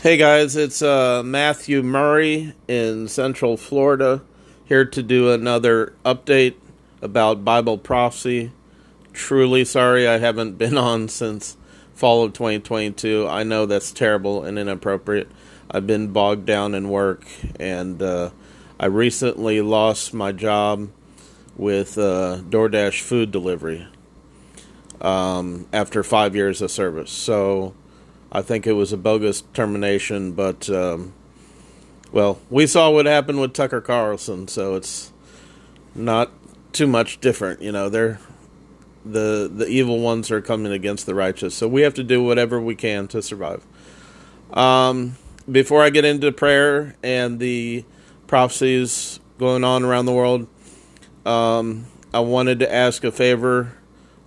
Hey guys, it's uh, Matthew Murray in Central Florida here to do another update about Bible prophecy. Truly sorry I haven't been on since fall of 2022. I know that's terrible and inappropriate. I've been bogged down in work and uh, I recently lost my job with uh, DoorDash food delivery um, after five years of service. So I think it was a bogus termination, but um, well, we saw what happened with Tucker Carlson, so it's not too much different. You know, they're the the evil ones are coming against the righteous, so we have to do whatever we can to survive. Um, before I get into prayer and the prophecies going on around the world, um, I wanted to ask a favor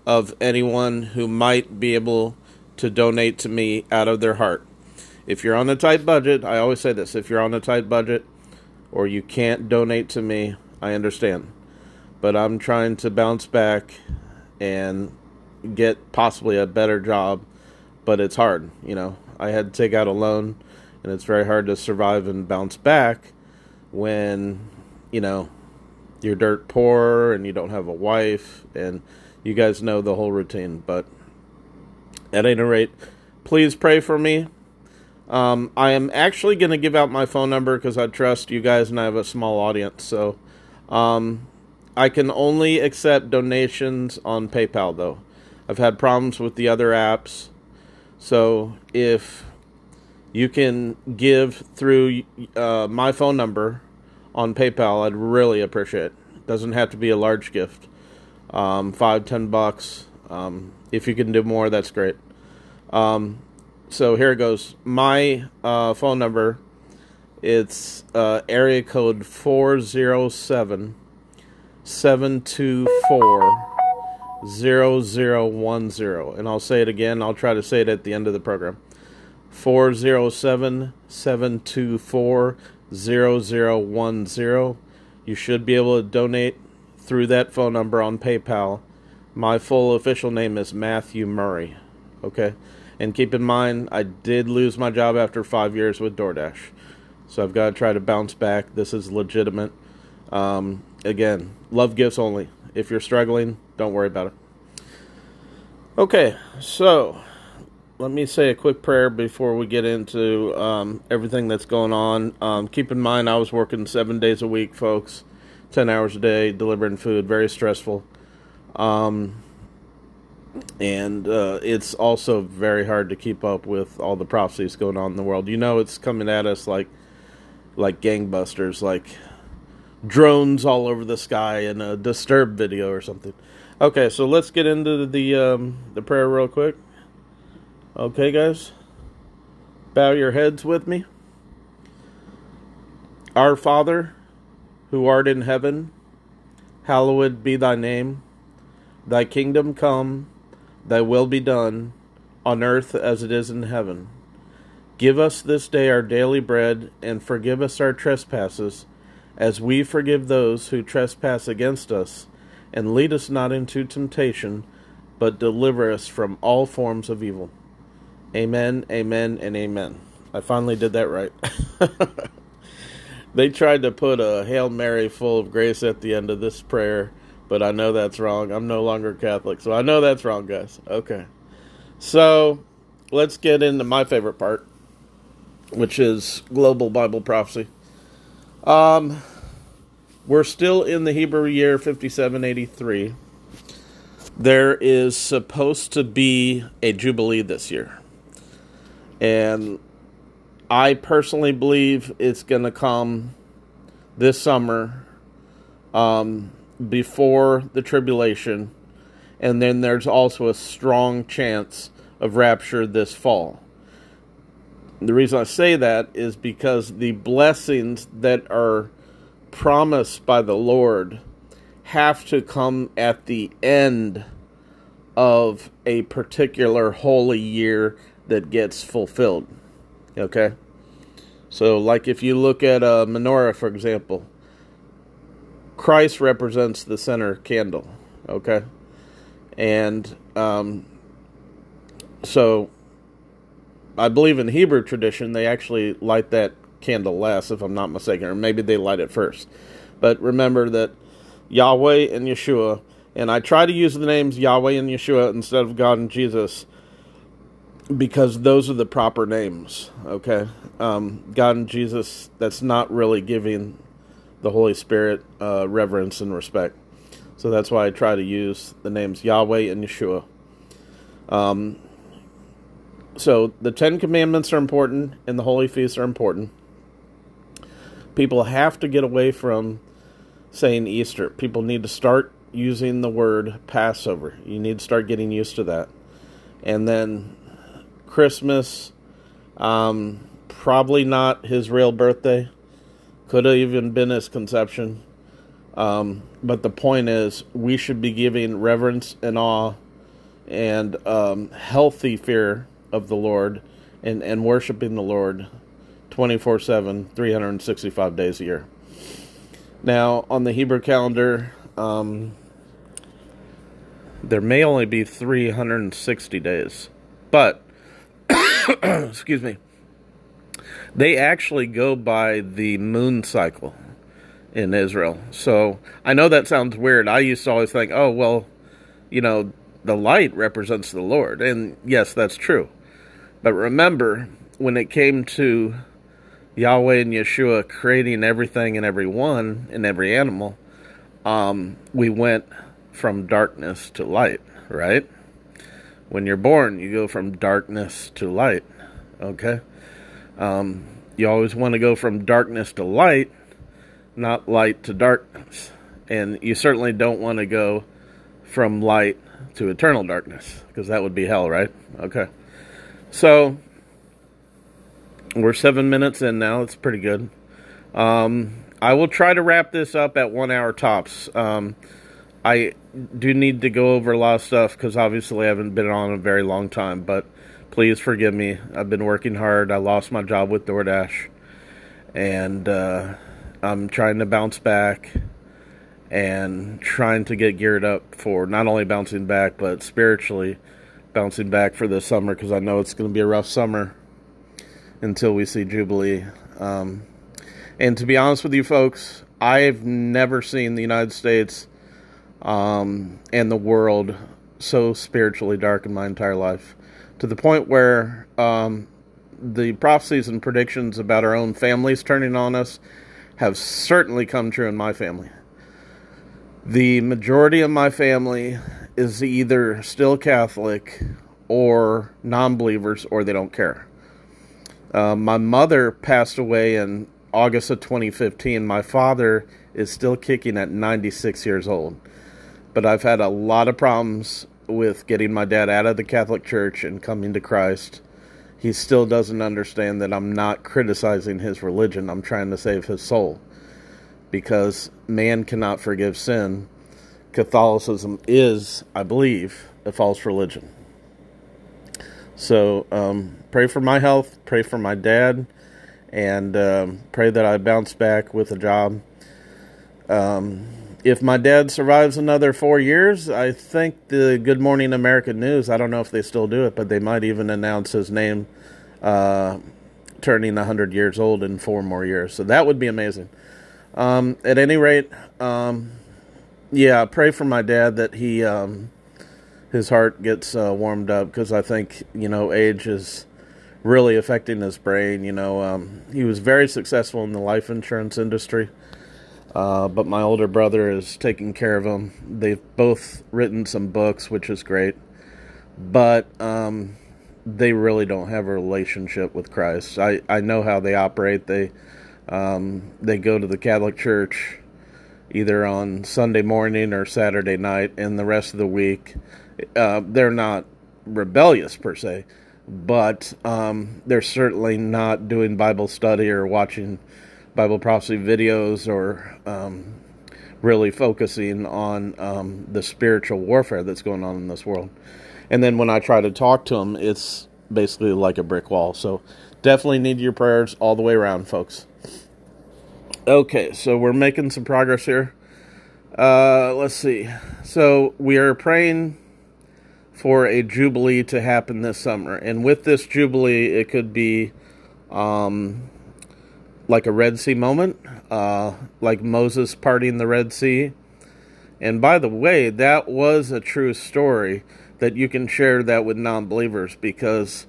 of anyone who might be able to donate to me out of their heart. If you're on a tight budget, I always say this if you're on a tight budget or you can't donate to me, I understand. But I'm trying to bounce back and get possibly a better job, but it's hard. You know, I had to take out a loan, and it's very hard to survive and bounce back when, you know, you're dirt poor and you don't have a wife, and you guys know the whole routine. But at any rate, please pray for me. Um, I am actually going to give out my phone number because I trust you guys and I have a small audience. So um, I can only accept donations on PayPal, though. I've had problems with the other apps. So if you can give through uh, my phone number on PayPal, I'd really appreciate it. doesn't have to be a large gift. Um, five, ten bucks. Um, if you can do more, that's great. Um, so here it goes. My uh, phone number, it's uh, area code 407 724 0010. And I'll say it again. I'll try to say it at the end of the program. 407 724 0010. You should be able to donate through that phone number on PayPal my full official name is Matthew Murray. Okay? And keep in mind, I did lose my job after five years with DoorDash. So I've got to try to bounce back. This is legitimate. Um, again, love gifts only. If you're struggling, don't worry about it. Okay, so let me say a quick prayer before we get into um, everything that's going on. Um, keep in mind, I was working seven days a week, folks, 10 hours a day, delivering food, very stressful. Um, and uh, it's also very hard to keep up with all the prophecies going on in the world. You know, it's coming at us like like gangbusters, like drones all over the sky in a disturbed video or something. Okay, so let's get into the um, the prayer real quick. Okay, guys, bow your heads with me. Our Father, who art in heaven, hallowed be thy name. Thy kingdom come, thy will be done, on earth as it is in heaven. Give us this day our daily bread, and forgive us our trespasses, as we forgive those who trespass against us. And lead us not into temptation, but deliver us from all forms of evil. Amen, amen, and amen. I finally did that right. they tried to put a Hail Mary full of grace at the end of this prayer but I know that's wrong. I'm no longer Catholic, so I know that's wrong, guys. Okay. So let's get into my favorite part, which is global Bible prophecy. Um, we're still in the Hebrew year 5783. There is supposed to be a Jubilee this year. And I personally believe it's going to come this summer. Um, before the tribulation, and then there's also a strong chance of rapture this fall. The reason I say that is because the blessings that are promised by the Lord have to come at the end of a particular holy year that gets fulfilled. Okay? So, like if you look at a menorah, for example, Christ represents the center candle, okay? And um, so I believe in Hebrew tradition, they actually light that candle last, if I'm not mistaken, or maybe they light it first. But remember that Yahweh and Yeshua, and I try to use the names Yahweh and Yeshua instead of God and Jesus because those are the proper names, okay? Um, God and Jesus, that's not really giving the Holy Spirit uh, reverence and respect. So that's why I try to use the names Yahweh and Yeshua. Um, so the Ten Commandments are important and the Holy Feasts are important. People have to get away from saying Easter. People need to start using the word Passover. You need to start getting used to that. And then Christmas, um, probably not his real birthday. Could have even been his conception. Um, but the point is, we should be giving reverence and awe and um, healthy fear of the Lord and, and worshiping the Lord 24 7, 365 days a year. Now, on the Hebrew calendar, um, there may only be 360 days, but, excuse me, they actually go by the moon cycle in Israel. So I know that sounds weird. I used to always think, oh, well, you know, the light represents the Lord. And yes, that's true. But remember, when it came to Yahweh and Yeshua creating everything and everyone and every animal, um, we went from darkness to light, right? When you're born, you go from darkness to light, okay? Um, you always want to go from darkness to light, not light to darkness. And you certainly don't want to go from light to eternal darkness, because that would be hell, right? Okay. So we're seven minutes in now. It's pretty good. Um, I will try to wrap this up at one hour tops. Um, I do need to go over a lot of stuff because obviously I haven't been on a very long time, but please forgive me. I've been working hard. I lost my job with DoorDash, and uh, I'm trying to bounce back and trying to get geared up for not only bouncing back, but spiritually bouncing back for this summer because I know it's going to be a rough summer until we see Jubilee. Um, and to be honest with you folks, I've never seen the United States um, and the world so spiritually dark in my entire life. To the point where um, the prophecies and predictions about our own families turning on us have certainly come true in my family. The majority of my family is either still Catholic or non believers or they don't care. Uh, my mother passed away in August of 2015. My father is still kicking at 96 years old. But I've had a lot of problems with getting my dad out of the Catholic Church and coming to Christ. He still doesn't understand that I'm not criticizing his religion. I'm trying to save his soul. Because man cannot forgive sin. Catholicism is, I believe, a false religion. So um, pray for my health, pray for my dad, and um, pray that I bounce back with a job. Um, if my dad survives another four years, I think the Good Morning American News, I don't know if they still do it, but they might even announce his name uh, turning 100 years old in four more years. So that would be amazing. Um, at any rate, um, yeah, I pray for my dad that he um, his heart gets uh, warmed up because I think you know age is really affecting his brain. You know, um, he was very successful in the life insurance industry, uh, but my older brother is taking care of him. They've both written some books, which is great, but um, they really don't have a relationship with Christ. I I know how they operate. They um, they go to the Catholic Church either on Sunday morning or Saturday night, and the rest of the week uh, they're not rebellious per se, but um, they're certainly not doing Bible study or watching Bible prophecy videos or um, really focusing on um, the spiritual warfare that's going on in this world. And then when I try to talk to them, it's basically like a brick wall. So definitely need your prayers all the way around, folks. Okay, so we're making some progress here. Uh, let's see. So we are praying for a jubilee to happen this summer. And with this jubilee, it could be um, like a Red Sea moment, uh, like Moses parting the Red Sea. And by the way, that was a true story that you can share that with non believers because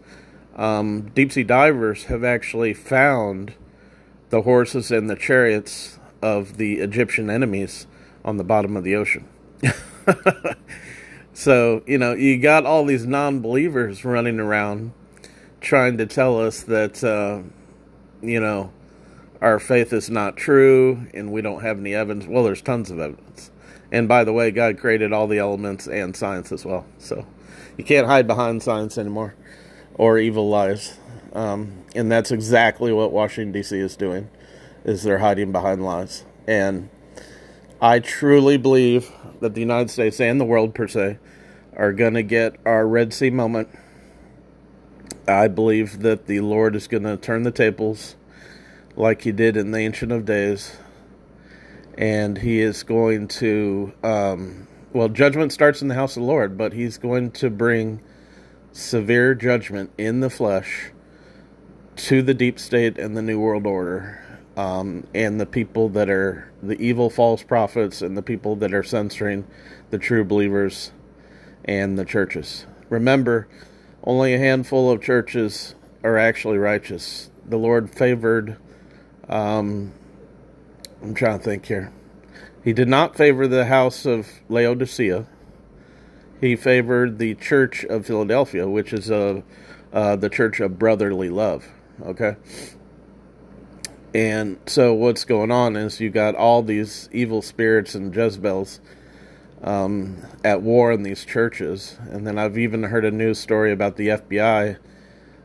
um, deep sea divers have actually found the horses and the chariots of the Egyptian enemies on the bottom of the ocean. so, you know, you got all these non believers running around trying to tell us that, uh, you know, our faith is not true and we don't have any evidence. Well, there's tons of evidence. And by the way, God created all the elements and science as well. So you can't hide behind science anymore or evil lies. Um, and that's exactly what Washington D.C. is doing, is they're hiding behind lies. And I truly believe that the United States and the world per se are going to get our Red Sea moment. I believe that the Lord is going to turn the tables like he did in the Ancient of Days. And he is going to, um, well, judgment starts in the house of the Lord, but he's going to bring severe judgment in the flesh to the deep state and the New World Order. Um, and the people that are the evil false prophets and the people that are censoring the true believers and the churches. Remember, only a handful of churches are actually righteous. The Lord favored, um, I'm trying to think here. He did not favor the house of Laodicea he favored the Church of Philadelphia, which is a, uh, the Church of Brotherly Love. Okay? And so what's going on is you got all these evil spirits and Jezebels um, at war in these churches. And then I've even heard a news story about the FBI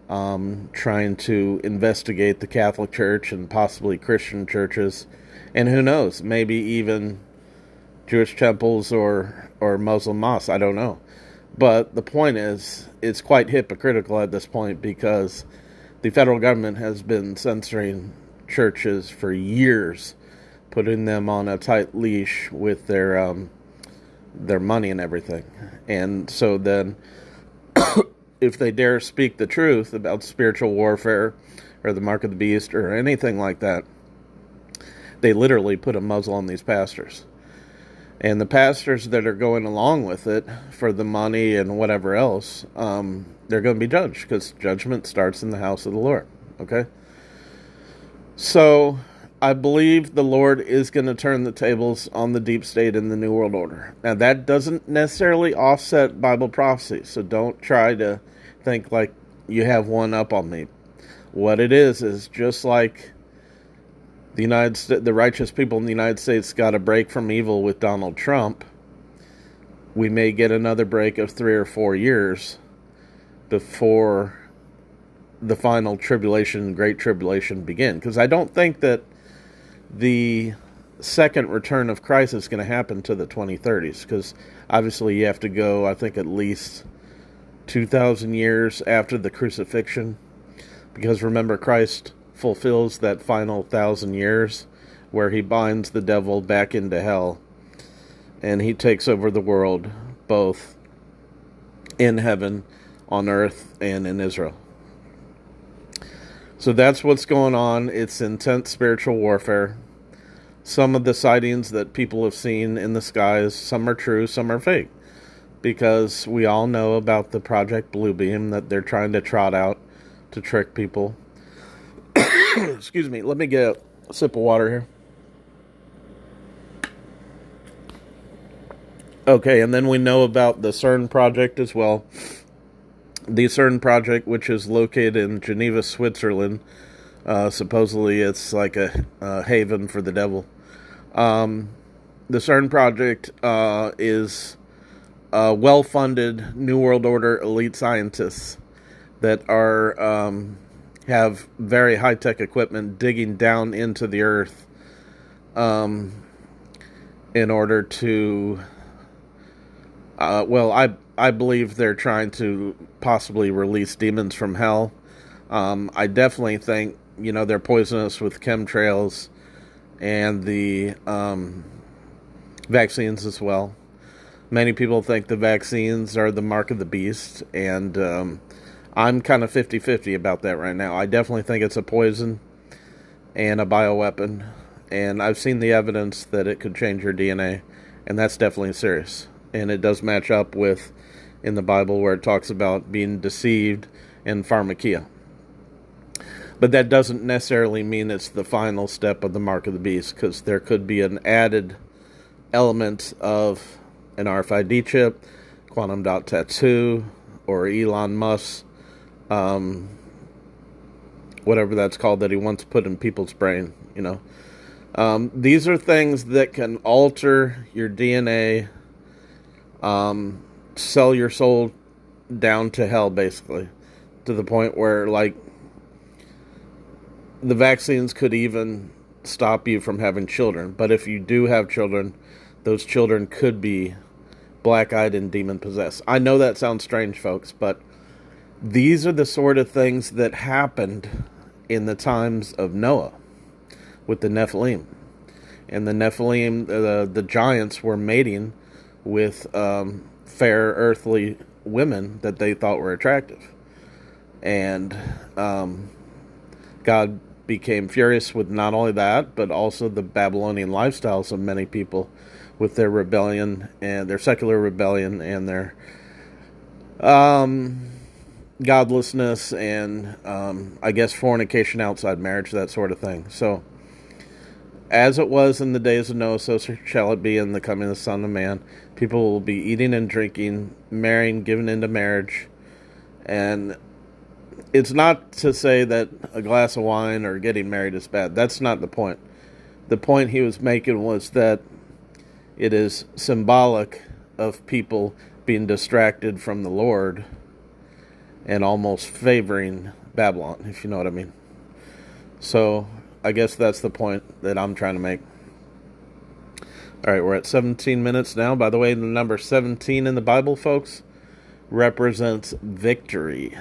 um, trying to investigate the Catholic Church and possibly Christian churches. And who knows, maybe even Jewish temples or or Muslim mosques. I don't know, but the point is, it's quite hypocritical at this point because the federal government has been censoring churches for years, putting them on a tight leash with their um, their money and everything, and so then. If they dare speak the truth about spiritual warfare or the mark of the beast or anything like that, they literally put a muzzle on these pastors. And the pastors that are going along with it for the money and whatever else, um, they're going to be judged because judgment starts in the house of the Lord. Okay? So I believe the Lord is going to turn the tables on the deep state in the New World Order. Now, that doesn't necessarily offset Bible prophecy, so don't try to think like you have one up on me. What it is, is just like the United the righteous people in the United States got a break from evil with Donald Trump. We may get another break of three or four years before the final tribulation, great tribulation, begin. Because I don't think that the second return of Christ is going to happen to the 2030s. Because obviously you have to go, I think, at least 2,000 years after the crucifixion. Because remember, Christ fulfills that final thousand years where he binds the devil back into hell and he takes over the world both in heaven, on earth, and in Israel. So that's what's going on. It's intense spiritual warfare. Some of the sightings that people have seen in the skies, some are true, some are fake. Because we all know about the Project Bluebeam that they're trying to trot out to trick people. Excuse me. Let me get a sip of water here. Okay, and then we know about the CERN project as well. The CERN project, which is located in Geneva, Switzerland. Uh, supposedly, it's like a, a, haven for the devil. Um, the CERN project uh, is well funded New World Order elite scientists that are um, have very high tech equipment digging down into the earth um, in order to. Uh, well, I I believe they're trying to possibly release demons from hell. Um, I definitely think you know they're poisonous with chemtrails and the um, vaccines as well. Many people think the vaccines are the mark of the beast, and um, I'm kind of 50 50 about that right now. I definitely think it's a poison and a bioweapon, and I've seen the evidence that it could change your DNA, and that's definitely serious. And it does match up with in the Bible where it talks about being deceived in pharmakia. But that doesn't necessarily mean it's the final step of the mark of the beast, because there could be an added element of an RFID chip, quantum dot tattoo, or Elon Musk, um, whatever that's called that he wants to put in people's brain. You know, um, these are things that can alter your DNA, um, sell your soul down to hell, basically, to the point where like the vaccines could even stop you from having children. But if you do have children, those children could be black eyed and demon possessed. I know that sounds strange, folks, but these are the sort of things that happened in the times of Noah with the Nephilim. And the Nephilim, uh, the giants, were mating with um, fair earthly women that they thought were attractive. And um, God became furious with not only that, but also the Babylonian lifestyles of many people with their rebellion and their secular rebellion and their um, godlessness and um, I guess fornication outside marriage, that sort of thing. So, as it was in the days of Noah, so shall it be in the coming of the Son of Man. People will be eating and drinking, marrying, giving into marriage, and it's not to say that a glass of wine or getting married is bad. That's not the point. The point he was making was that it is symbolic of people being distracted from the Lord and almost favoring Babylon, if you know what I mean. So I guess that's the point that I'm trying to make. All right, we're at 17 minutes now. By the way, the number 17 in the Bible, folks, represents victory.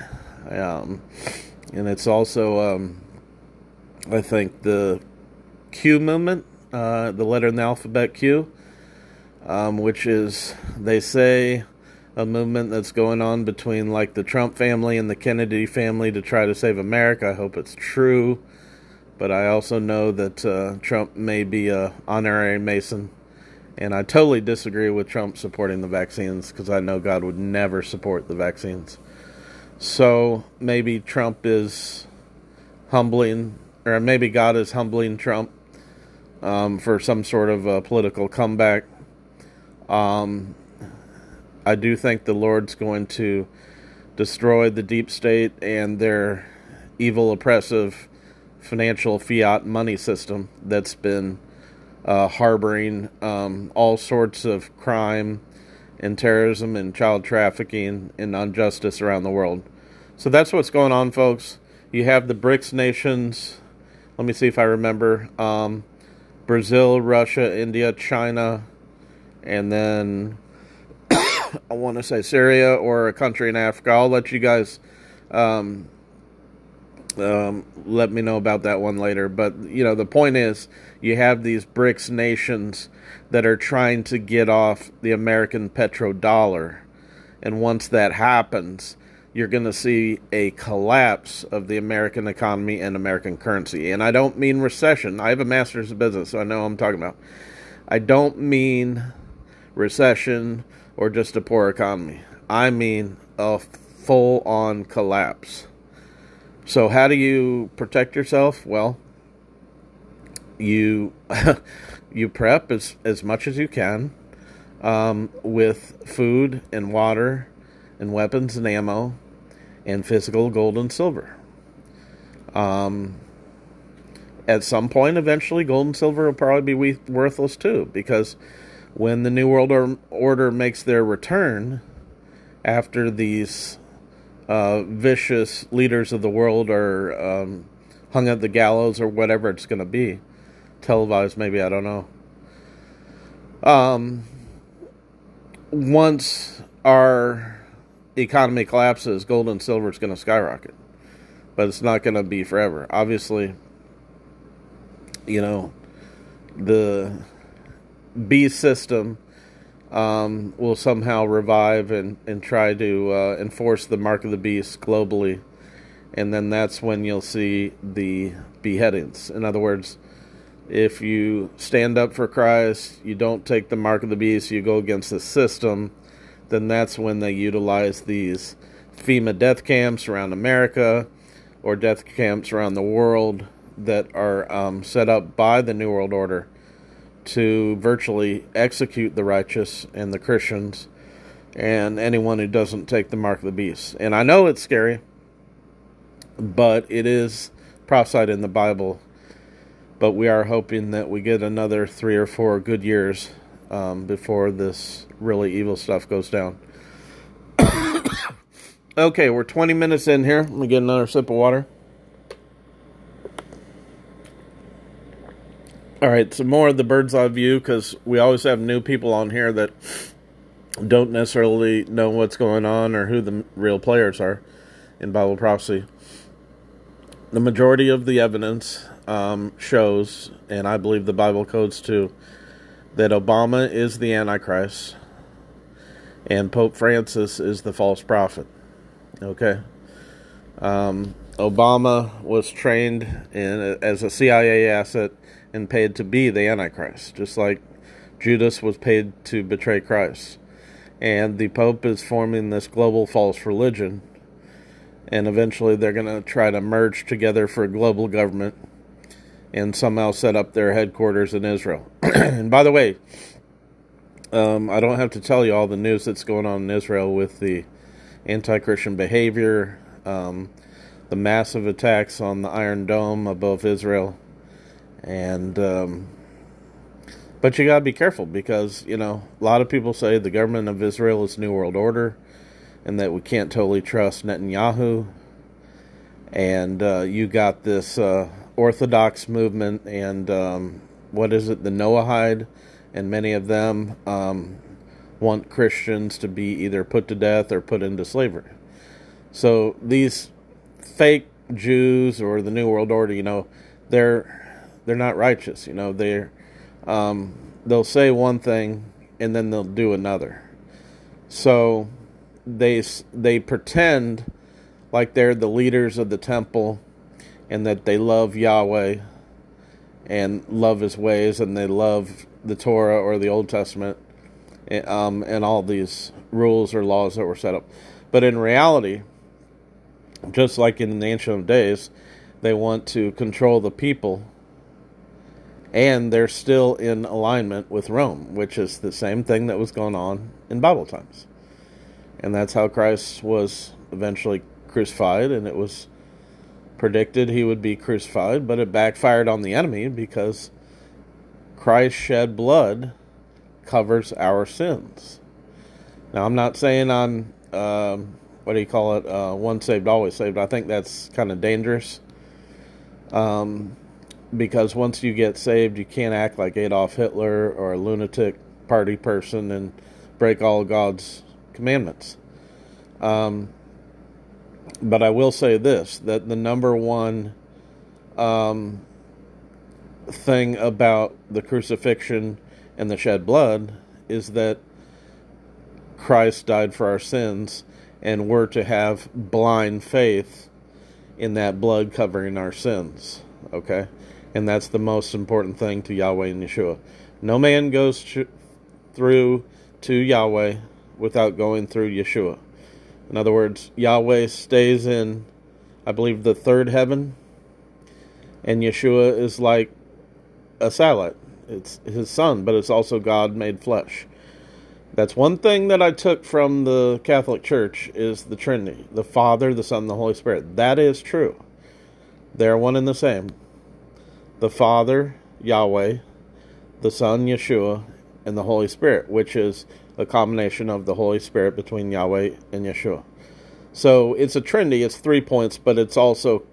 Um, and it's also, um, I think, the Q movement, uh, the letter in the alphabet Q, um, which is, they say, a movement that's going on between like the Trump family and the Kennedy family to try to save America. I hope it's true. But I also know that uh, Trump may be a honorary Mason. And I totally disagree with Trump supporting the vaccines because I know God would never support the vaccines. So maybe Trump is humbling, or maybe God is humbling Trump um, for some sort of a political comeback. Um, I do think the Lord's going to destroy the deep state and their evil, oppressive financial fiat money system that's been uh, harboring um, all sorts of crime and terrorism and child trafficking and injustice around the world. So that's what's going on, folks. You have the BRICS nations. Let me see if I remember um, Brazil, Russia, India, China, and then I want to say Syria or a country in Africa. I'll let you guys um, um, let me know about that one later. But you know, the point is, you have these BRICS nations that are trying to get off the American petrodollar, and once that happens, you're going to see a collapse of the American economy and American currency. And I don't mean recession. I have a master's of business, so I know I'm talking about. I don't mean recession or just a poor economy. I mean a full on collapse. So, how do you protect yourself? Well, you you prep as as much as you can um, with food and water and weapons and ammo and physical gold and silver. Um, at some point, eventually, gold and silver will probably be worthless too, because when the New World Order makes their return after these uh, vicious leaders of the world are um, hung at the gallows or whatever it's going to be. Televised, maybe, I don't know. Um, once our economy collapses, gold and silver is going to skyrocket. But it's not going to be forever. Obviously, you know, the B system um, will somehow revive and, and try to uh, enforce the mark of the beast globally. And then that's when you'll see the beheadings. In other words, if you stand up for Christ, you don't take the mark of the beast, you go against the system, then that's when they utilize these FEMA death camps around America or death camps around the world that are um, set up by the New World Order to virtually execute the righteous and the Christians and anyone who doesn't take the mark of the beast. And I know it's scary, but it is prophesied in the Bible. But we are hoping that we get another three or four good years um, before this really evil stuff goes down. okay, we're 20 minutes in here. Let me get another sip of water. All right, some more of the bird's eye view because we always have new people on here that don't necessarily know what's going on or who the real players are in Bible prophecy. The majority of the evidence um, shows, and I believe the Bible codes too, that Obama is the Antichrist and Pope Francis is the false prophet. Okay. Um, Obama was trained in as a CIA asset and paid to be the Antichrist, just like Judas was paid to betray Christ. And the Pope is forming this global false religion, and eventually they're going to try to merge together for a global government and somehow set up their headquarters in Israel. and by the way, um, I don't have to tell you all the news that's going on in Israel with the anti Christian behavior, um, the massive attacks on the Iron Dome above Israel, and um, but you got to be careful because you know a lot of people say the government of Israel is New World Order, and that we can't totally trust Netanyahu. And uh, you got this uh, Orthodox movement, and um, what is it, the Noahide, and many of them um, want Christians to be either put to death or put into slavery. So these fake Jews or the New World Order, you know, they're they're not righteous. You know, they're um, they'll say one thing and then they'll do another. So they they pretend like they're the leaders of the temple and that they love Yahweh and love His ways and they love the Torah or the Old Testament and, um, and all these rules or laws that were set up. But in reality, just like in the ancient days, they want to control the people and they're still in alignment with Rome, which is the same thing that was going on in Bible times. And that's how Christ was eventually crucified, and it was predicted he would be crucified, but it backfired on the enemy because Christ shed blood covers our sins. Now, I'm not saying I'm, um, what do you call it, uh, one saved, always saved. I think that's kind of dangerous. Um, because once you get saved, you can't act like Adolf Hitler or a lunatic party person and break all God's commandments. Um, but I will say this that the number one um, thing about the crucifixion and the shed blood is that Christ died for our sins and we're to have blind faith in that blood covering our sins. Okay? And that's the most important thing to Yahweh and Yeshua. No man goes through to Yahweh without going through Yeshua. In other words, Yahweh stays in, I believe, the third heaven, and Yeshua is like a satellite. It's his son, but it's also God made flesh. That's one thing that I took from the Catholic Church is the Trinity, the Father, the Son, the Holy Spirit. That is true. They're one and the same the Father, Yahweh, the Son, Yeshua, and the Holy Spirit, which is a combination of the Holy Spirit between Yahweh and Yeshua. So it's a Trinity, it's three points, but it's also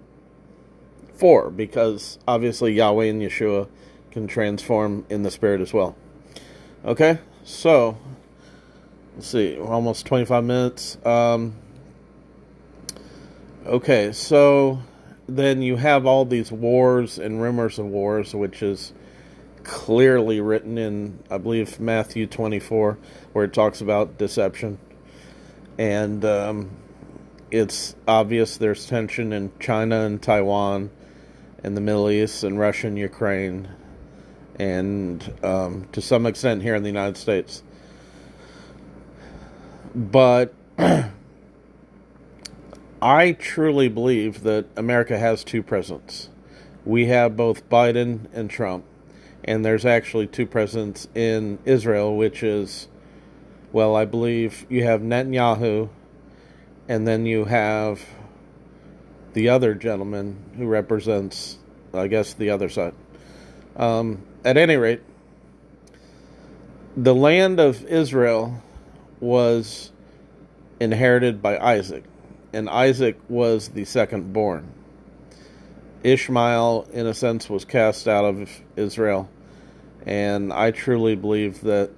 four because obviously Yahweh and Yeshua can transform in the Spirit as well. Okay, so let's see, we're almost 25 minutes. Um, okay, so then you have all these wars and rumors of wars, which is clearly written in, I believe, Matthew 24, where it talks about deception. And um, it's obvious there's tension in China and Taiwan and the Middle East and Russia and Ukraine and um, to some extent here in the United States. But I truly believe that America has two presidents. We have both Biden and Trump, and there's actually two presidents in Israel, which is, well, I believe you have Netanyahu, and then you have the other gentleman who represents, I guess, the other side. Um, at any rate, the land of Israel was inherited by Isaac, and Isaac was the second born. Ishmael, in a sense, was cast out of Israel, and I truly believe that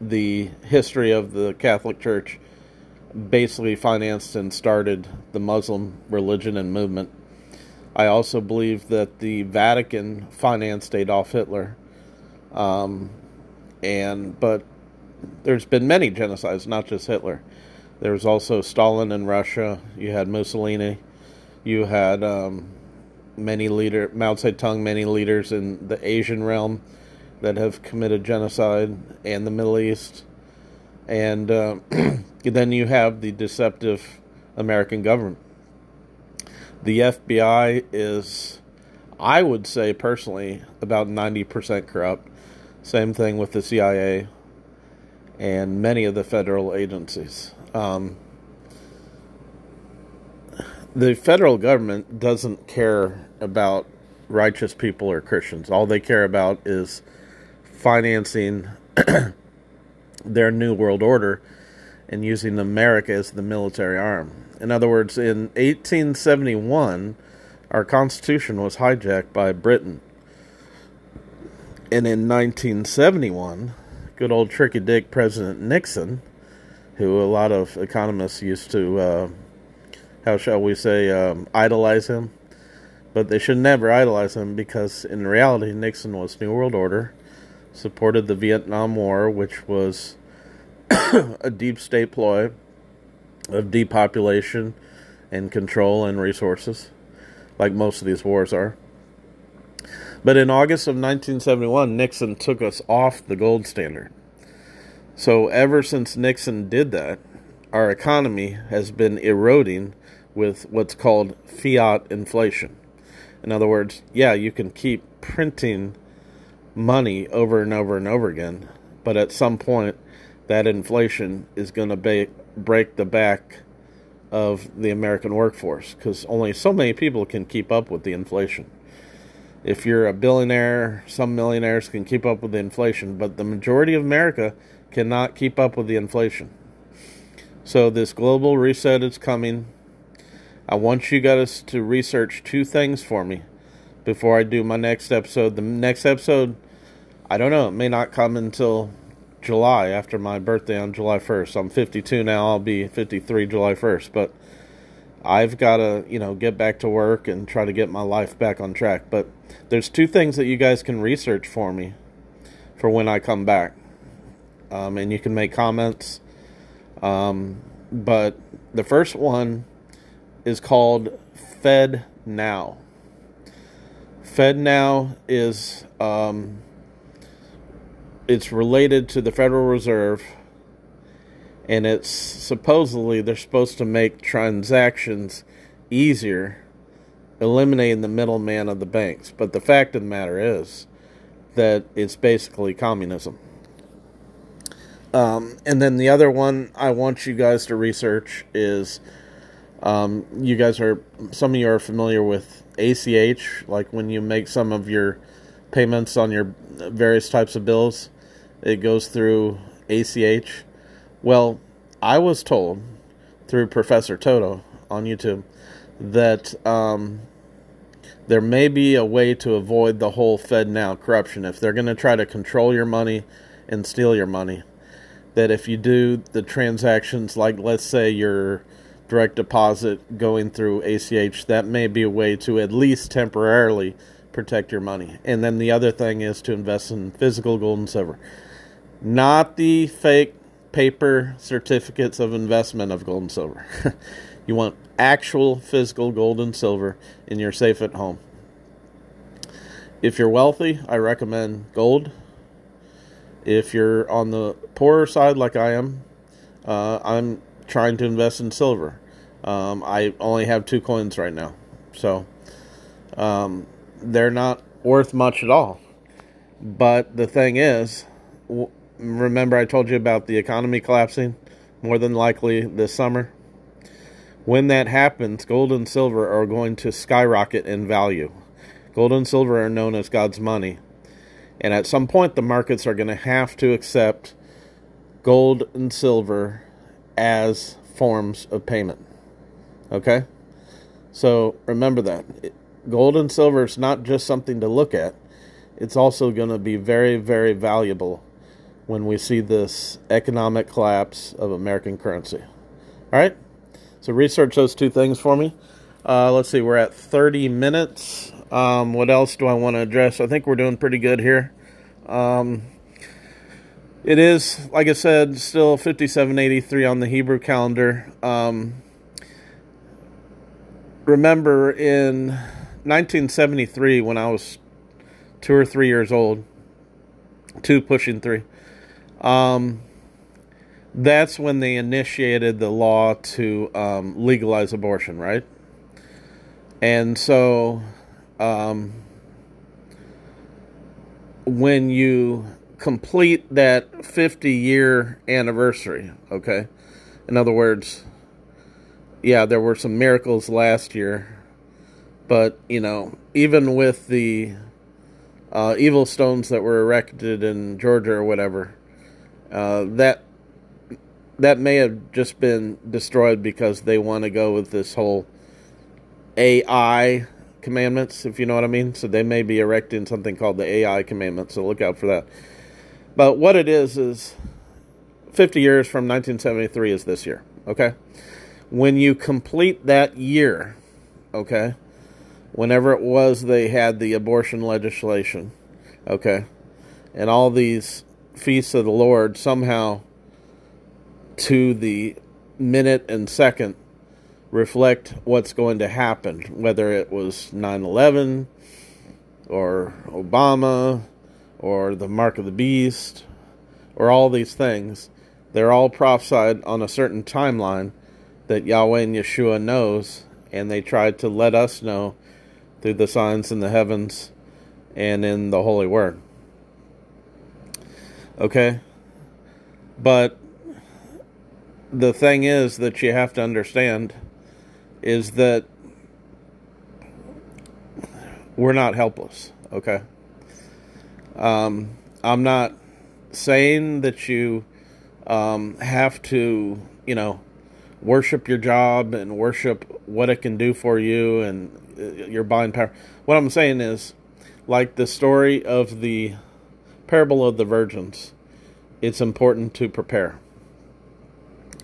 the history of the Catholic Church basically financed and started the Muslim religion and movement. I also believe that the Vatican financed Adolf Hitler. Um, and but there's been many genocides, not just Hitler. There was also Stalin in Russia. You had Mussolini. You had um, many leader Mao Zedong, many leaders in the Asian realm that have committed genocide, and the Middle East. And uh, then you have the deceptive American government. The FBI is, I would say personally, about 90% corrupt. Same thing with the CIA and many of the federal agencies. Um, the federal government doesn't care about righteous people or Christians. All they care about is financing their new world order and using America as the military arm. In other words, in 1871, our Constitution was hijacked by Britain. And in 1971, good old tricky dick President Nixon, who a lot of economists used to, uh, how shall we say, um, idolize him. But they should never idolize him because in reality, Nixon was New World Order, supported the Vietnam War, which was a deep state ploy of depopulation and control and resources, like most of these wars are. But in August of 1971, Nixon took us off the gold standard. So, ever since Nixon did that, our economy has been eroding with what's called fiat inflation. In other words, yeah, you can keep printing money over and over and over again, but at some point, that inflation is going to ba- break the back of the American workforce because only so many people can keep up with the inflation. If you're a billionaire, some millionaires can keep up with the inflation, but the majority of America cannot keep up with the inflation. So, this global reset is coming. I want you guys to research two things for me before I do my next episode. The next episode, I don't know, it may not come until July after my birthday on July 1st. I'm 52 now. I'll be 53 July 1st, but I've got to, you know, get back to work and try to get my life back on track. But there's two things that you guys can research for me for when I come back. Um, and you can make comments. Um, but the first one is called Fed Now. Fed Now is um, it's related to the Federal Reserve, and it's supposedly they're supposed to make transactions easier, eliminating the middleman of the banks. But the fact of the matter is that it's basically communism. Um, and then the other one I want you guys to research is um, you guys are some of you are familiar with ACH, like when you make some of your payments on your various types of bills it goes through ACH. Well, I was told through Professor Toto on YouTube that um, there may be a way to avoid the whole Fed now corruption if they're going to try to control your money and steal your money. That if you do the transactions, like let's say your direct deposit going through ACH, that may be a way to at least temporarily protect your money. And then the other thing is to invest in physical gold and silver, not the fake paper certificates of investment of gold and silver. you want actual physical gold and silver in your safe at home. If you're wealthy, I recommend gold. If you're on the poorer side, like I am, uh, I'm trying to invest in silver. Um, I only have two coins right now, so um, they're not worth much at all. But the thing is, w- remember I told you about the economy collapsing more than likely this summer? When that happens, gold and silver are going to skyrocket in value. Gold and silver are known as God's money. And at some point, the markets are going to have to accept gold and silver as forms of payment. Okay? So remember that. Gold and silver is not just something to look at, it's also going to be very, very valuable when we see this economic collapse of American currency. All right? So research those two things for me. Uh, let's see, we're at 30 minutes. Um, what else do I want to address? I think we're doing pretty good here. Um, it is, like I said, still 5783 on the Hebrew calendar. Um, remember in 1973, when I was two or three years old, two pushing three, um, that's when they initiated the law to um, legalize abortion, right? And so, um, when you complete that 50 year anniversary, okay? In other words, yeah, there were some miracles last year, but, you know, even with the uh, evil stones that were erected in Georgia or whatever, uh, that that may have just been destroyed because they want to go with this whole AI commandments, if you know what I mean. So they may be erecting something called the AI commandments. So look out for that. But what it is is 50 years from 1973 is this year. Okay, when you complete that year, okay, whenever it was they had the abortion legislation, okay, and all these feasts of the Lord somehow to the minute and second reflect what's going to happen, whether it was 9 11 or Obama or the mark of the beast or all these things. They're all prophesied on a certain timeline that Yahweh and Yeshua knows, and they tried to let us know through the signs in the heavens and in the Holy Word. Okay? But the thing is that you have to understand is that we're not helpless, okay? Um, I'm not saying that you um, have to, you know, worship your job and worship what it can do for you and uh, your buying power. What I'm saying is, like the story of the parable of the virgins, it's important to prepare.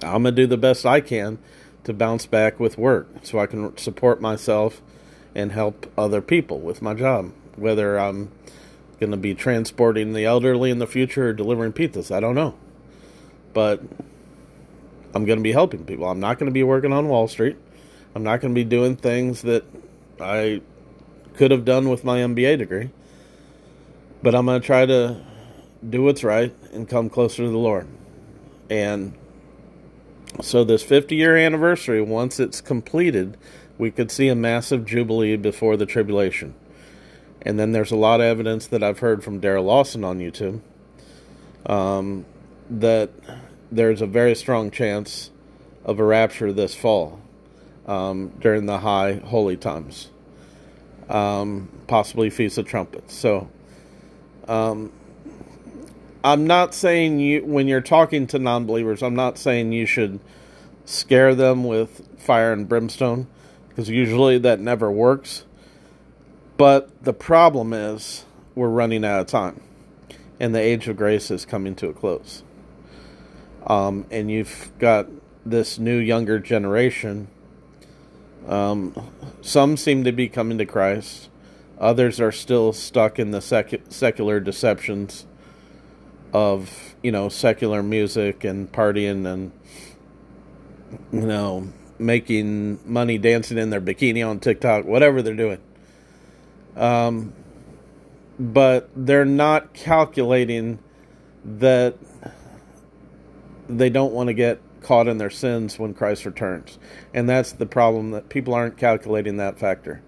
I'm going to do the best I can to bounce back with work so I can support myself and help other people with my job. Whether I'm going to be transporting the elderly in the future or delivering pizzas, I don't know. But I'm going to be helping people. I'm not going to be working on Wall Street. I'm not going to be doing things that I could have done with my MBA degree. But I'm going to try to do what's right and come closer to the Lord. And so, this 50 year anniversary, once it's completed, we could see a massive jubilee before the tribulation. And then there's a lot of evidence that I've heard from Daryl Lawson on YouTube um, that there's a very strong chance of a rapture this fall um, during the high holy times, um, possibly Feast of Trumpets. So, um, I'm not saying you when you're talking to non-believers, I'm not saying you should scare them with fire and brimstone because usually that never works. But the problem is we're running out of time and the age of grace is coming to a close. Um, and you've got this new younger generation. Um, some seem to be coming to Christ. Others are still stuck in the sec- secular deceptions of, you know, secular music and partying and, you know, making money dancing in their bikini on TikTok, whatever they're doing. Um, but they're not calculating that they don't want to get caught in their sins when Christ returns. And that's the problem that people aren't calculating that factor.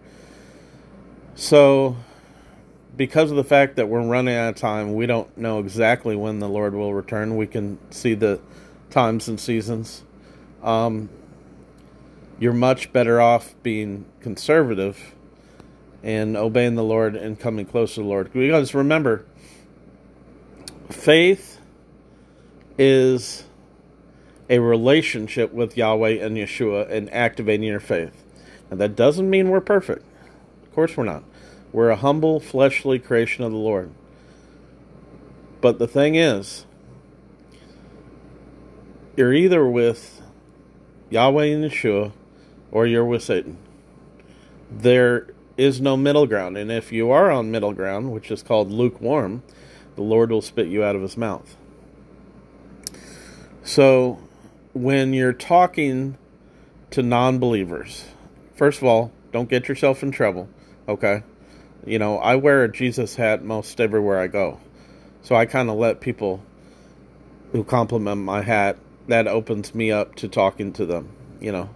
So, because of the fact that we're running out of time, we don't know exactly when the Lord will return. We can see the times and seasons. Um, you're much better off being conservative and obeying the Lord and coming close to the Lord. Because remember, faith is a relationship with Yahweh and Yeshua and activating your faith. And that doesn't mean we're perfect. Of course we're not. We're a humble, fleshly creation of the Lord. But the thing is, you're either with Yahweh and Yeshua or you're with Satan. There is no middle ground. And if you are on middle ground, which is called lukewarm, the Lord will spit you out of his mouth. So, when you're talking to non believers, first of all, don't get yourself in trouble, okay? You know, I wear a Jesus hat most everywhere I go. So I kind of let people who compliment my hat, that opens me up to talking to them, you know.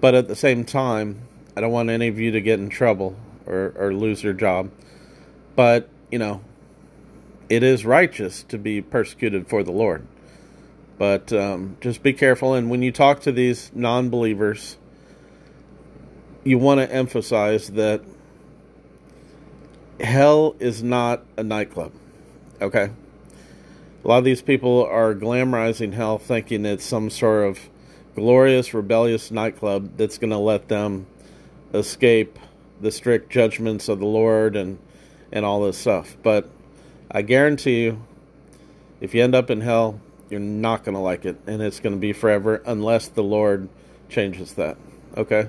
But at the same time, I don't want any of you to get in trouble or, or lose your job. But, you know, it is righteous to be persecuted for the Lord. But um, just be careful. And when you talk to these non believers, you want to emphasize that hell is not a nightclub. Okay? A lot of these people are glamorizing hell thinking it's some sort of glorious, rebellious nightclub that's going to let them escape the strict judgments of the Lord and, and all this stuff. But I guarantee you, if you end up in hell, you're not going to like it, and it's going to be forever unless the Lord changes that. Okay?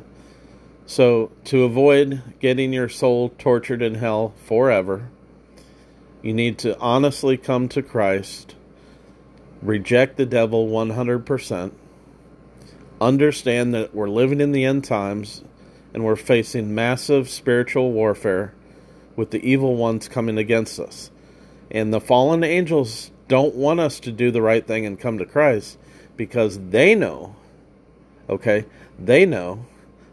So, to avoid getting your soul tortured in hell forever, you need to honestly come to Christ, reject the devil 100%, understand that we're living in the end times and we're facing massive spiritual warfare with the evil ones coming against us. And the fallen angels don't want us to do the right thing and come to Christ because they know, okay, they know,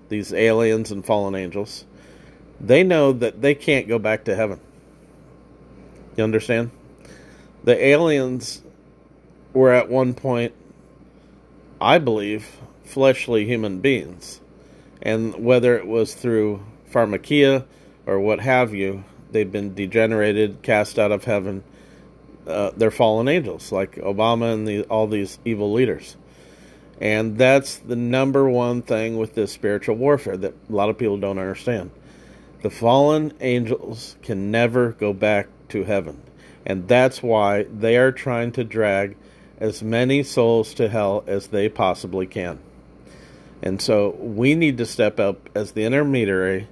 these aliens and fallen angels, they know that they can't go back to heaven. You understand? The aliens were at one point, I believe, fleshly human beings. And whether it was through pharmakeia or what have you, they've been degenerated, cast out of heaven, uh, they're fallen angels, like Obama and the, all these evil leaders. And that's the number one thing with this spiritual warfare that a lot of people don't understand. The fallen angels can never go back to heaven. And that's why they are trying to drag as many souls to hell as they possibly can. And so we need to step up as the intermediary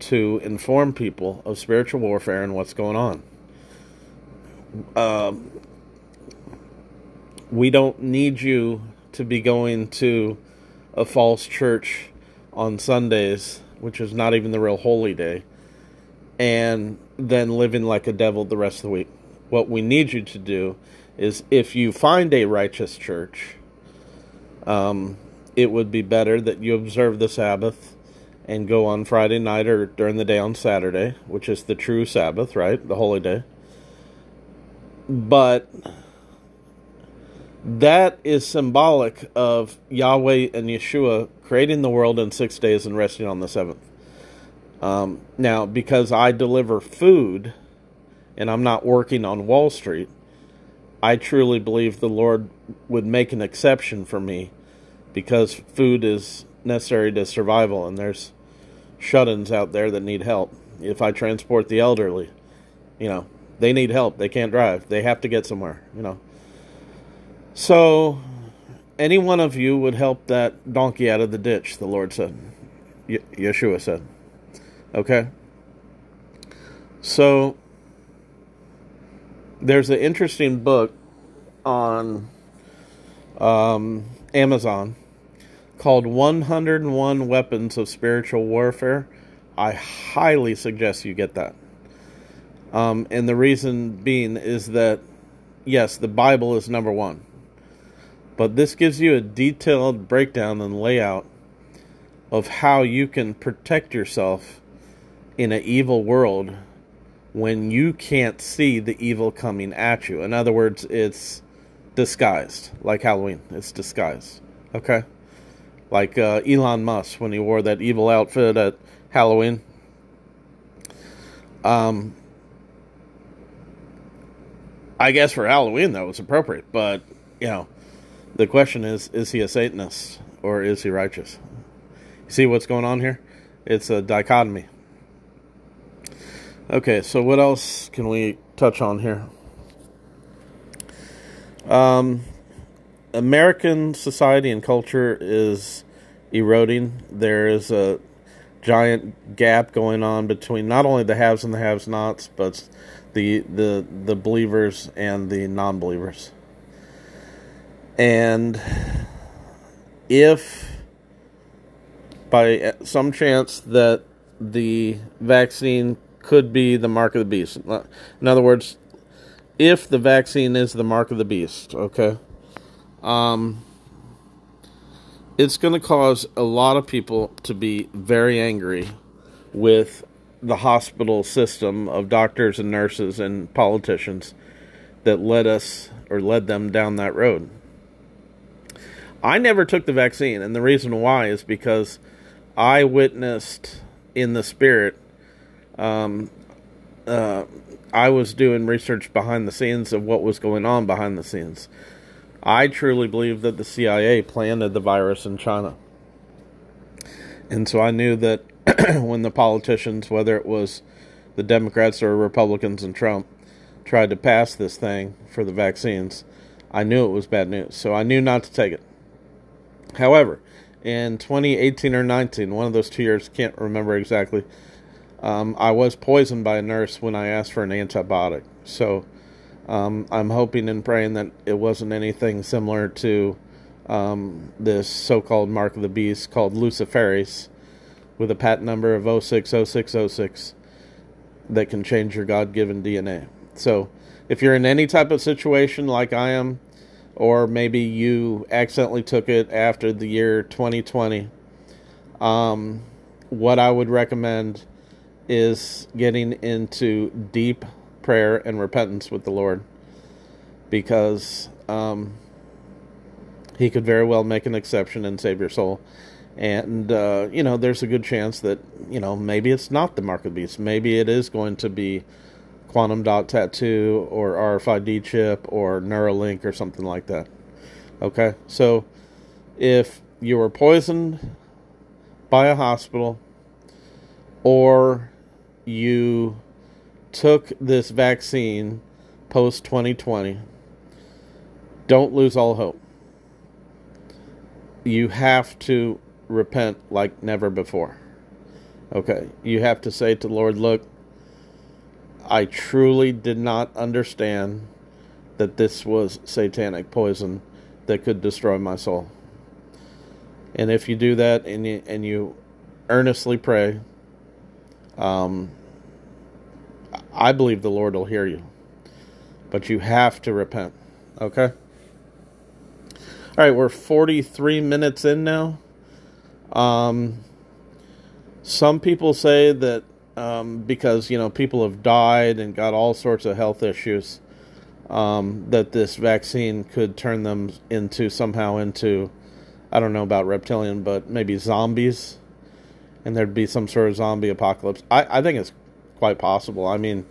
to inform people of spiritual warfare and what's going on um, we don't need you to be going to a false church on Sundays, which is not even the real holy day, and then living like a devil the rest of the week. What we need you to do is if you find a righteous church, um, it would be better that you observe the Sabbath and go on Friday night or during the day on Saturday, which is the true Sabbath, right? The holy day but that is symbolic of Yahweh and Yeshua creating the world in six days and resting on the seventh. Um, now, because I deliver food and I'm not working on Wall Street, I truly believe the Lord would make an exception for me because food is necessary to survival and there's shut ins out there that need help. If I transport the elderly, you know, they need help. They can't drive. They have to get somewhere, you know. So, any one of you would help that donkey out of the ditch, the Lord said. Ye- Yeshua said. Okay? So there's an interesting book on um, Amazon called 101 Weapons of Spiritual Warfare. I highly suggest you get that. Um, and the reason being is that, yes, the Bible is number one. But this gives you a detailed breakdown and layout of how you can protect yourself in an evil world when you can't see the evil coming at you. In other words, it's disguised, like Halloween. It's disguised. Okay? Like uh, Elon Musk when he wore that evil outfit at Halloween. Um, I guess for Halloween that was appropriate, but you know, the question is: Is he a Satanist or is he righteous? You See what's going on here? It's a dichotomy. Okay, so what else can we touch on here? Um, American society and culture is eroding. There is a giant gap going on between not only the haves and the have-nots, but the the the believers and the non-believers. And if by some chance that the vaccine could be the mark of the beast. In other words, if the vaccine is the mark of the beast, okay, um, it's going to cause a lot of people to be very angry with the hospital system of doctors and nurses and politicians that led us or led them down that road. I never took the vaccine, and the reason why is because I witnessed in the spirit. Um, uh, I was doing research behind the scenes of what was going on behind the scenes. I truly believe that the CIA planted the virus in China. And so I knew that when the politicians, whether it was the Democrats or Republicans and Trump, tried to pass this thing for the vaccines, I knew it was bad news. So I knew not to take it. However, in 2018 or 19, one of those two years, can't remember exactly. Um, I was poisoned by a nurse when I asked for an antibiotic. So um, I'm hoping and praying that it wasn't anything similar to um, this so called mark of the beast called Luciferase with a patent number of 060606 that can change your God given DNA. So if you're in any type of situation like I am, or maybe you accidentally took it after the year 2020. Um, what I would recommend is getting into deep prayer and repentance with the Lord because um, He could very well make an exception and save your soul. And, uh, you know, there's a good chance that, you know, maybe it's not the mark of the beast. Maybe it is going to be quantum dot tattoo or RFID chip or Neuralink or something like that. Okay, so if you were poisoned by a hospital or you took this vaccine post 2020, don't lose all hope. You have to repent like never before. Okay, you have to say to the Lord, look, I truly did not understand that this was satanic poison that could destroy my soul. And if you do that and you, and you earnestly pray, um, I believe the Lord will hear you. But you have to repent. Okay? All right, we're 43 minutes in now. Um, some people say that um, because you know people have died and got all sorts of health issues. Um, that this vaccine could turn them into somehow into, I don't know about reptilian, but maybe zombies, and there'd be some sort of zombie apocalypse. I, I think it's quite possible. I mean,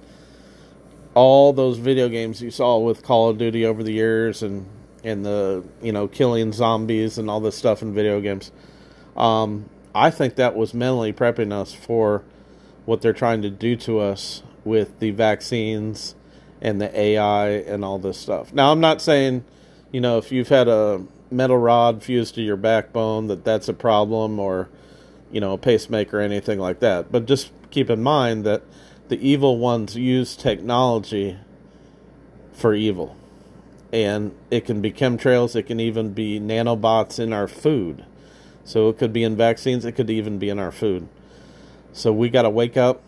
all those video games you saw with Call of Duty over the years and and the you know killing zombies and all this stuff in video games. Um, I think that was mentally prepping us for what they're trying to do to us with the vaccines and the AI and all this stuff. Now, I'm not saying, you know, if you've had a metal rod fused to your backbone that that's a problem or, you know, a pacemaker or anything like that. But just keep in mind that the evil ones use technology for evil. And it can be chemtrails, it can even be nanobots in our food. So it could be in vaccines, it could even be in our food. So we got to wake up.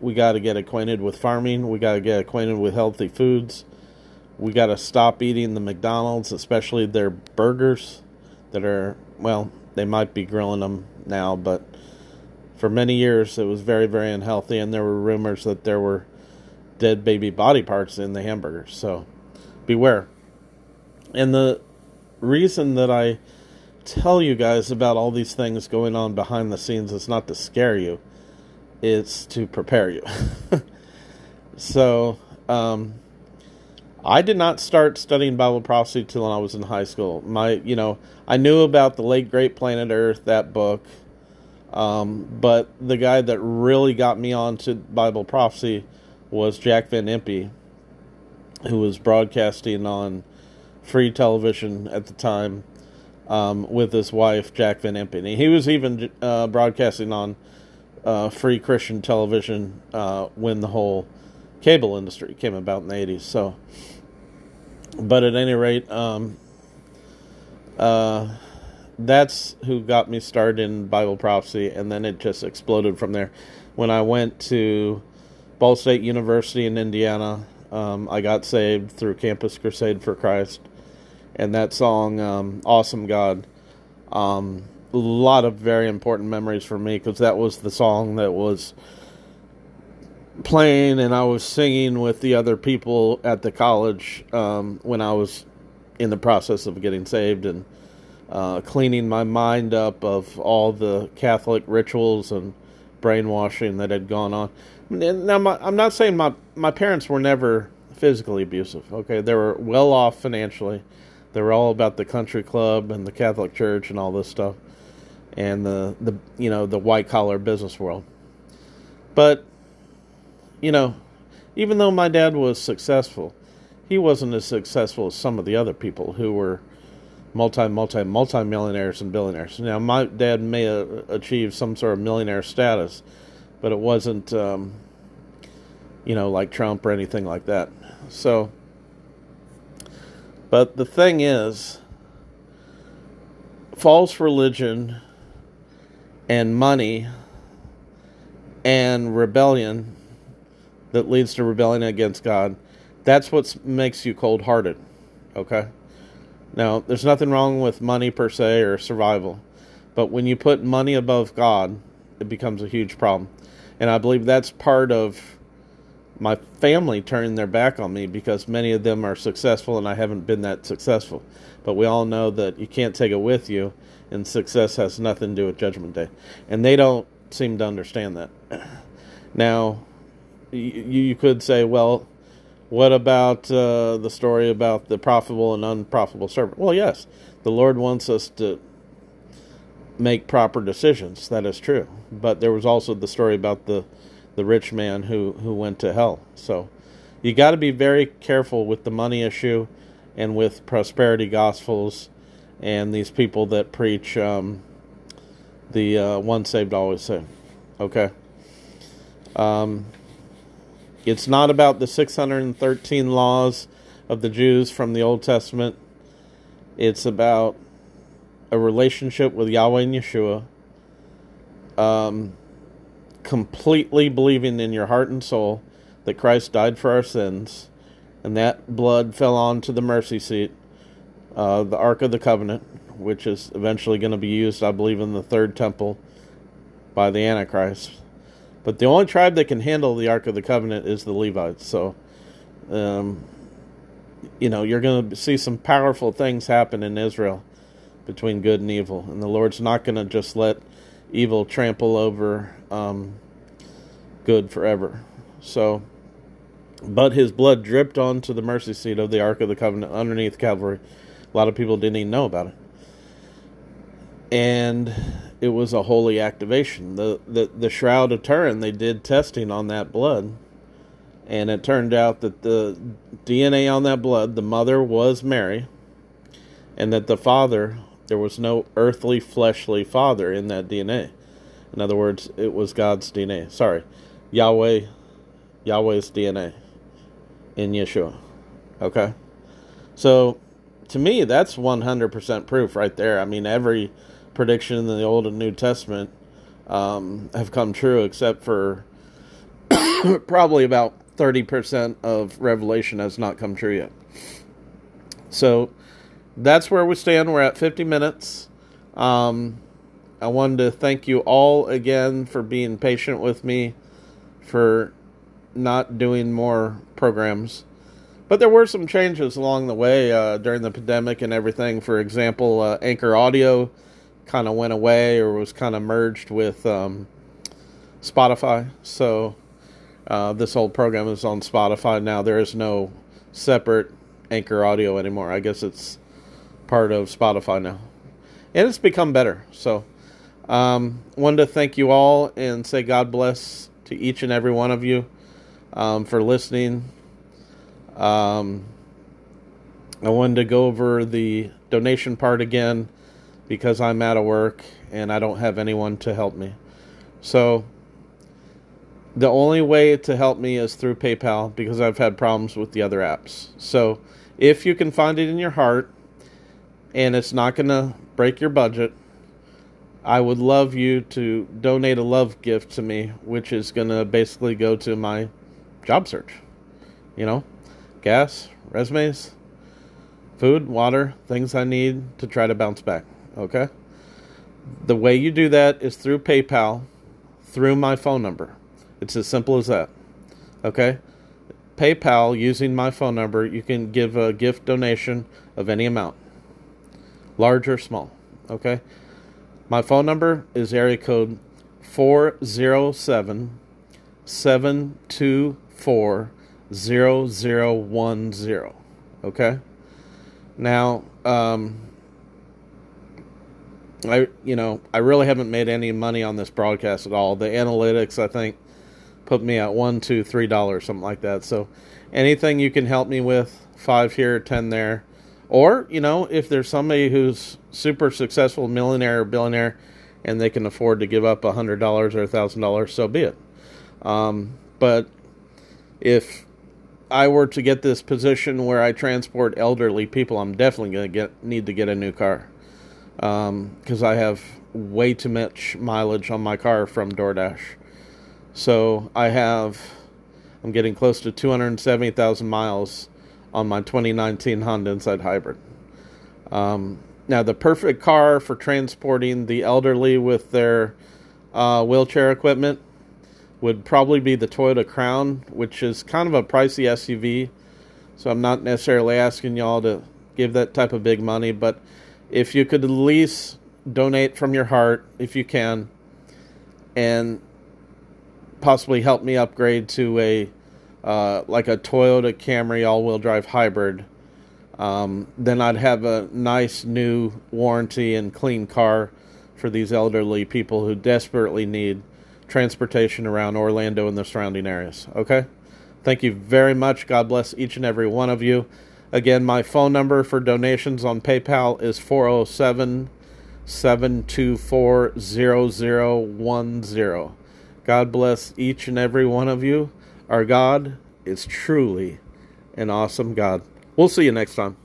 We got to get acquainted with farming. We got to get acquainted with healthy foods. We got to stop eating the McDonald's, especially their burgers that are, well, they might be grilling them now, but for many years it was very, very unhealthy. And there were rumors that there were dead baby body parts in the hamburgers. So beware. And the reason that I tell you guys about all these things going on behind the scenes is not to scare you, it's to prepare you. so, um, I did not start studying Bible prophecy till I was in high school. My, you know, I knew about the late great planet Earth, that book, um, but the guy that really got me onto Bible prophecy was Jack Van Impe, who was broadcasting on free television at the time um, with his wife, Jack Van Impe. And he was even uh, broadcasting on uh, free Christian television uh, when the whole cable industry came about in the 80s. So, but at any rate, um, uh, that's who got me started in Bible prophecy, and then it just exploded from there. When I went to Ball State University in Indiana. Um, I got saved through Campus Crusade for Christ, and that song, um, "Awesome God," um, a lot of very important memories for me because that was the song that was playing, and I was singing with the other people at the college um, when I was in the process of getting saved and uh, cleaning my mind up of all the Catholic rituals and brainwashing that had gone on. Now, my, I'm not saying my my parents were never physically abusive. Okay, they were well off financially. They were all about the country club and the Catholic Church and all this stuff, and the the you know the white collar business world. But you know, even though my dad was successful, he wasn't as successful as some of the other people who were multi multi multi millionaires and billionaires. Now, my dad may have achieved some sort of millionaire status but it wasn't, um, you know, like Trump or anything like that. So, but the thing is, false religion and money and rebellion that leads to rebellion against God, that's what makes you cold hearted. Okay? Now, there's nothing wrong with money per se or survival, but when you put money above God, it becomes a huge problem. And I believe that's part of my family turning their back on me because many of them are successful and I haven't been that successful. But we all know that you can't take it with you, and success has nothing to do with Judgment Day. And they don't seem to understand that. Now, you, could say, well, what about uh, the story about the profitable and unprofitable servant? Well, yes, the Lord wants us to make proper decisions. That is true. But there was also the story about the the rich man who who went to hell. So you got to be very careful with the money issue and with prosperity gospels and these people that preach um, the uh, one saved always saved. Okay. Um, it's not about the 613 laws of the Jews from the Old Testament. It's about a relationship with Yahweh and Yeshua, um, completely believing in your heart and soul that Christ died for our sins, and that blood fell onto the mercy seat, uh, the Ark of the Covenant, which is eventually going to be used, I believe, in the third temple by the Antichrist. But the only tribe that can handle the Ark of the Covenant is the Levites. So, um, you know, you're going to see some powerful things happen in Israel between good and evil. And the Lord's not going to just let evil trample over um, good forever. So, but his blood dripped onto the mercy seat of the Ark of the Covenant underneath Calvary. A lot of people didn't even know about it. And it was a holy activation. The, the, the Shroud of Turin, they did testing on that blood. And it turned out that the DNA on that blood, the mother was Mary, and that the father there was no earthly, fleshly father in that DNA. In other words, it was God's DNA. Sorry, Yahweh Yahweh's DNA in Yeshua. Okay? So, to me, that's 100% proof right there. I mean, every prediction in the Old and New Testament um, have come true, except for probably about 30% of Revelation has not come true yet. So, that's where we stand. We're at 50 minutes. Um, I wanted to thank you all again for being patient with me, for not doing more programs. But there were some changes along the way uh, during the pandemic and everything. For example, uh, Anchor Audio kind of went away or was kind of merged with um, Spotify. So uh, this whole program is on Spotify now. There is no separate Anchor Audio anymore. I guess it's part of Spotify now. And it's become better. So um, wanted to thank you all and say God bless to each and every one of you um, for listening. Um, I wanted to go over the donation part again because I'm out of work and I don't have anyone to help me. So the only way to help me is through PayPal because I've had problems with the other apps. So if you can find it in your heart and it's not going to break your budget, I would love you to donate a love gift to me, which is going to basically go to my job search. You know, gas, resumes, food, water, things I need to try to bounce back. Okay? The way you do that is through PayPal, through my phone number. It's as simple as that. Okay? PayPal, using my phone number, you can give a gift donation of any amount, large or small. Okay? My phone number is area code 407 724 0010. Okay? Now, um, I you know I really haven't made any money on this broadcast at all. The analytics I think put me at one, two, three dollars, something like that. So anything you can help me with, five here, ten there, or you know if there's somebody who's super successful, millionaire or billionaire, and they can afford to give up a hundred dollars or a thousand dollars, so be it. Um, but if I were to get this position where I transport elderly people, I'm definitely going to get need to get a new car because um, I have way too much mileage on my car from DoorDash. So I have, I'm getting close to 270,000 miles on my 2019 Honda Insight Hybrid. Um, now, the perfect car for transporting the elderly with their uh, wheelchair equipment would probably be the Toyota Crown, which is kind of a pricey SUV. So I'm not necessarily asking y'all to give that type of big money, but if you could at least donate from your heart, if you can, and possibly help me upgrade to a uh, like a Toyota Camry all-wheel drive hybrid, um, then I'd have a nice new warranty and clean car for these elderly people who desperately need transportation around Orlando and the surrounding areas. Okay? Thank you very much. God bless each and every one of you. Again, my phone number for donations on PayPal is 407 724 0010. God bless each and every one of you. Our God is truly an awesome God. We'll see you next time.